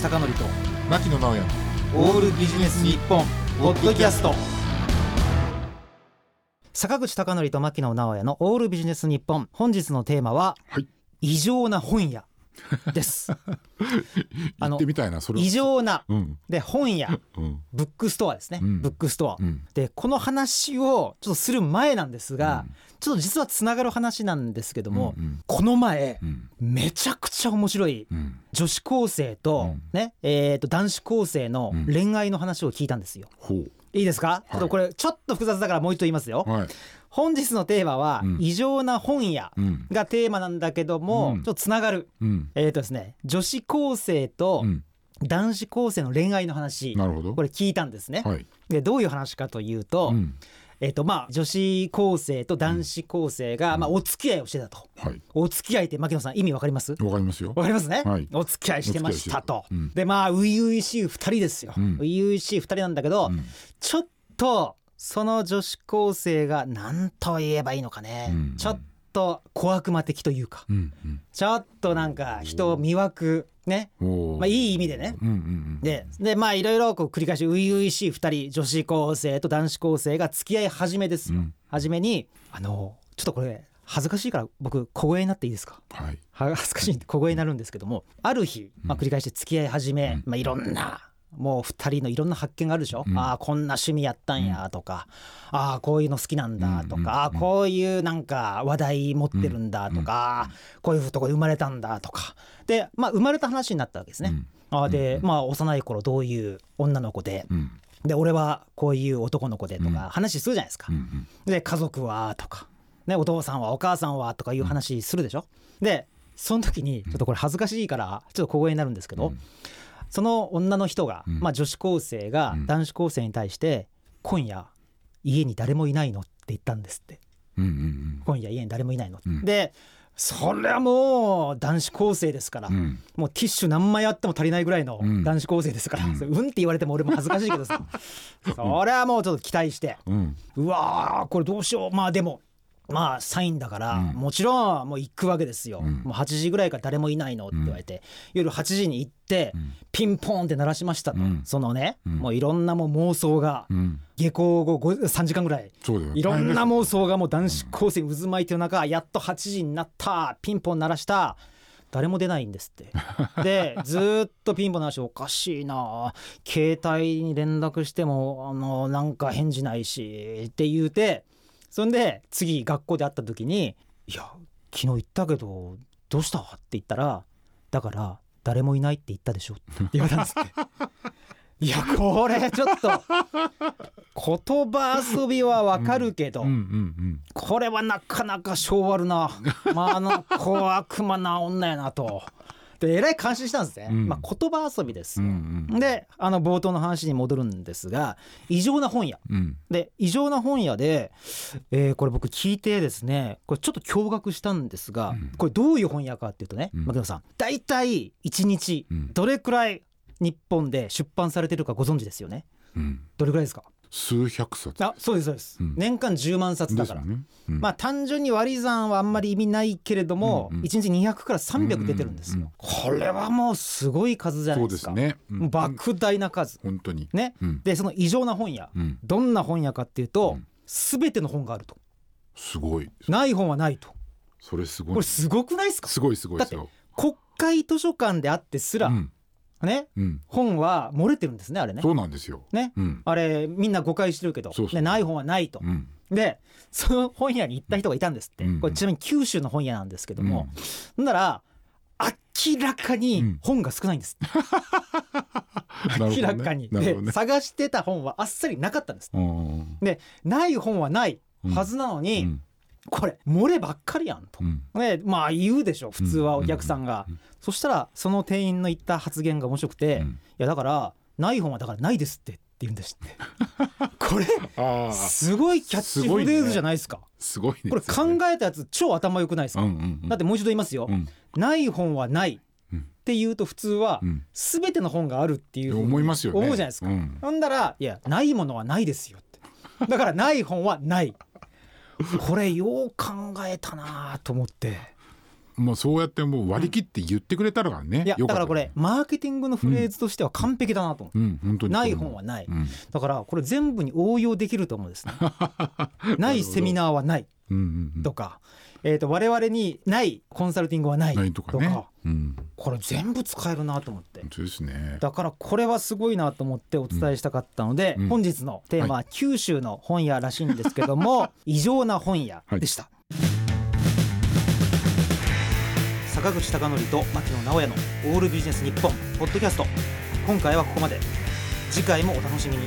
口貴則と牧野直哉オールビジネス日本ポッドキャスト。坂口貴則と牧野直哉のオールビジネス日本。本日のテーマは、はい。異常な本屋です。あ の行ってみたいなそれ異常なうん。で本屋うん。ブックストアですね、うん。ブックストア、うん。でこの話をちょっとする前なんですが、ちょっと実はつながる話なんですけども、うんこの前うん。めちゃくちゃ面白いうん。女子高生と、うん。ねえー、と男子高生のうん。恋愛の話を聞いたんですよ。ほいいですか、ちょっとこれちょっと複雑だからもう一度言いますよ。うはい。本日のテーマは、うん。異常な本屋うん。がテーマなんだけども、うん。ちょっとつながる。うん。えーとですね、女子高生とうん。男子高生の恋愛の話、なるほど。これ聞いたんですね。はい。でどういう話かというと,、うんえーとまあ、女子高生と男子高生が、うん。まあ、お付き合いをしてたと。はい。お付き合いって牧野さん意味わかりますわかりますよ。わかりますね、はい。お付き合いしてましたと。うん。でまあ初々しい二人ですよ。うん。初々しい二人なんだけど、うん。ちょっとその女子高生が何と言えばいいのかね、うん。ちょっと小悪魔的というか。うん。うん。ちょっとなんか人を魅惑ね。まあいい意味でね。うんうんうんででまあいろいろこう繰り返し初々しい二人女子高生と男子高生が付き合い始めです。よ、うん。初めにあのちょっとこれ恥ずかしいから僕小声になっていいですか？はい。恥ずかしいんで小声になるんですけどもある日、まあ、繰り返して付き合い始め、うん。まあ、いろんなもう2人のいろんな発見があるでしょ、うん。ああこんな趣味やったんやとか、ああこういうの好きなんだとか、うんうんああこういうなんか話題持ってるんだとか、こういうとこで生まれたんだとか。でまあ生まれた話になったわけですね。ああで、まあ幼い頃どういう女の子で。うん。で俺はこういう男の子でとうん。か話するじゃないですか。うんうん。で家族はとか、ね、お父さんはお母さんはとかいう話するでしょ？でその時にちょっとこれ恥ずかしいからちょっと小声になるんですけど、うんその女の人が、うん。まあ、女子高生がうん。男子高生に対して「今夜家に誰もいないの?」って言ったんですって。うんうん「今夜家に誰もいないの?うん。でそれはもう男子高生ですから、うんうん。もうティッシュ何枚あっても足りないぐらいのうん。男子高生ですから、うん。うんって言われても俺も恥ずかしいけどさ。それはもうちょっと期待して。うん。うわーこれどうしよう。まあでもまあサインだから、うん。もちろんもう行くわけですよ、うん。もう8時ぐらいから誰もいないのって言われて、夜8時に行って、うん。ピンポンって鳴らしましたと、うん。そのね、うん。もういろんなもう妄想が、うん。下校後5 3時間ぐらい。そうだよ。いろんな妄想がもう男子高生に渦巻いてる中やっと8時になった。ピンポン鳴らした。誰も出ないんですって。でずーっとピンポン鳴らしておかしいな。携帯に連絡してもあのなんか返事ないしって言うてそんで次学校で会った時に「いや昨日言ったけどどうした?」って言ったら「だから誰もいないって言ったでしょ」って言われたんですって。いやこれちょっと言葉遊びはわかるけど、これはなかなか性悪な、まあ、あの小悪魔な女やなと。でえらい感心したんですね、うん。まあ、言葉遊びです。うよ。んうん。であの冒頭の話に戻るんですが異常な本屋。うん。で異常な本屋で、えーこれ僕聞いてですねこれちょっと驚愕したんですが、うん。これどういう本屋かっていうとね、うん。牧野さん大体1日うん。どれくらい日本で出版されてるかご存知ですよね？うん。どれくらいですか？数百冊。あそうですそうです、うん。年間10万冊だから、ね。うん。まあ単純に割り算はあんまり意味ないけれども、うんうん。1日200から300出てるんですよ、うんうん。これはもうすごい数じゃなそいうでか。ですすね。うん。莫大な数。本当に。ね。うん。でその異常な本屋。うん。どんな本屋かっていうと、うん。全ての本があると。すごい。ない本はないと。それすごい。これすごくないですか？すごいすごいですよ。国会図書館であってすら、うんね。うん。本は漏れてるんですねあれね。そうなんですよ。ね。うん。あれみんな誤解してるけどねない本はないと、うん。でその本屋に行った人がいたんですって、うん。これちなみに九州の本屋なんですけども、うん。なら明らかに本が少ないんです、なるほどね。明らかに、でなるほどね。探してた本はあっさりなかったんですうんでない本はないはずなのに、うんこれ漏ればっかりやんと、うん。ね、まあ言うでしょ普通はお客さんが、うん。そしたらその店員の言った発言が面白くて、いうん。やだからない本はだからないですってって言うんですって。これすごいキャッチフレーズじゃないですか。すごいね。これ考えたやつ超頭良くないですか、だってもう一度言いますよ、うん。ない本はないうん。って言うと普通はうん。全ての本があるっていう思いますよね。思うじゃないですか、うん。ほんだらいやないものはないですよって。だからない本はない これよう考えたなと思って。もうそうやってもう割り切って言ってくれたらね、いやよっただからこれマーケティングのフレーズとしては完璧だなと思って、うん本当にない本はない、うん。だからこれ全部に応用できると思うんですね。ないセミナーはない。うんうんうん。とか、えー、と我々にないコンサルティングはないとかね。うん。これ全部使えるなと思って。本当ですね。だからこれはすごいなと思ってお伝えしたかったので、うん。本日のテーマは九州の本屋らしいんですけども、異常な本屋でした、坂口孝則と牧野直哉の「オールビジネス日本ポッドキャスト。今回はここまで。次回もお楽しみに